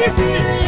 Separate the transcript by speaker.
Speaker 1: Yarmina Bonarene Wishivira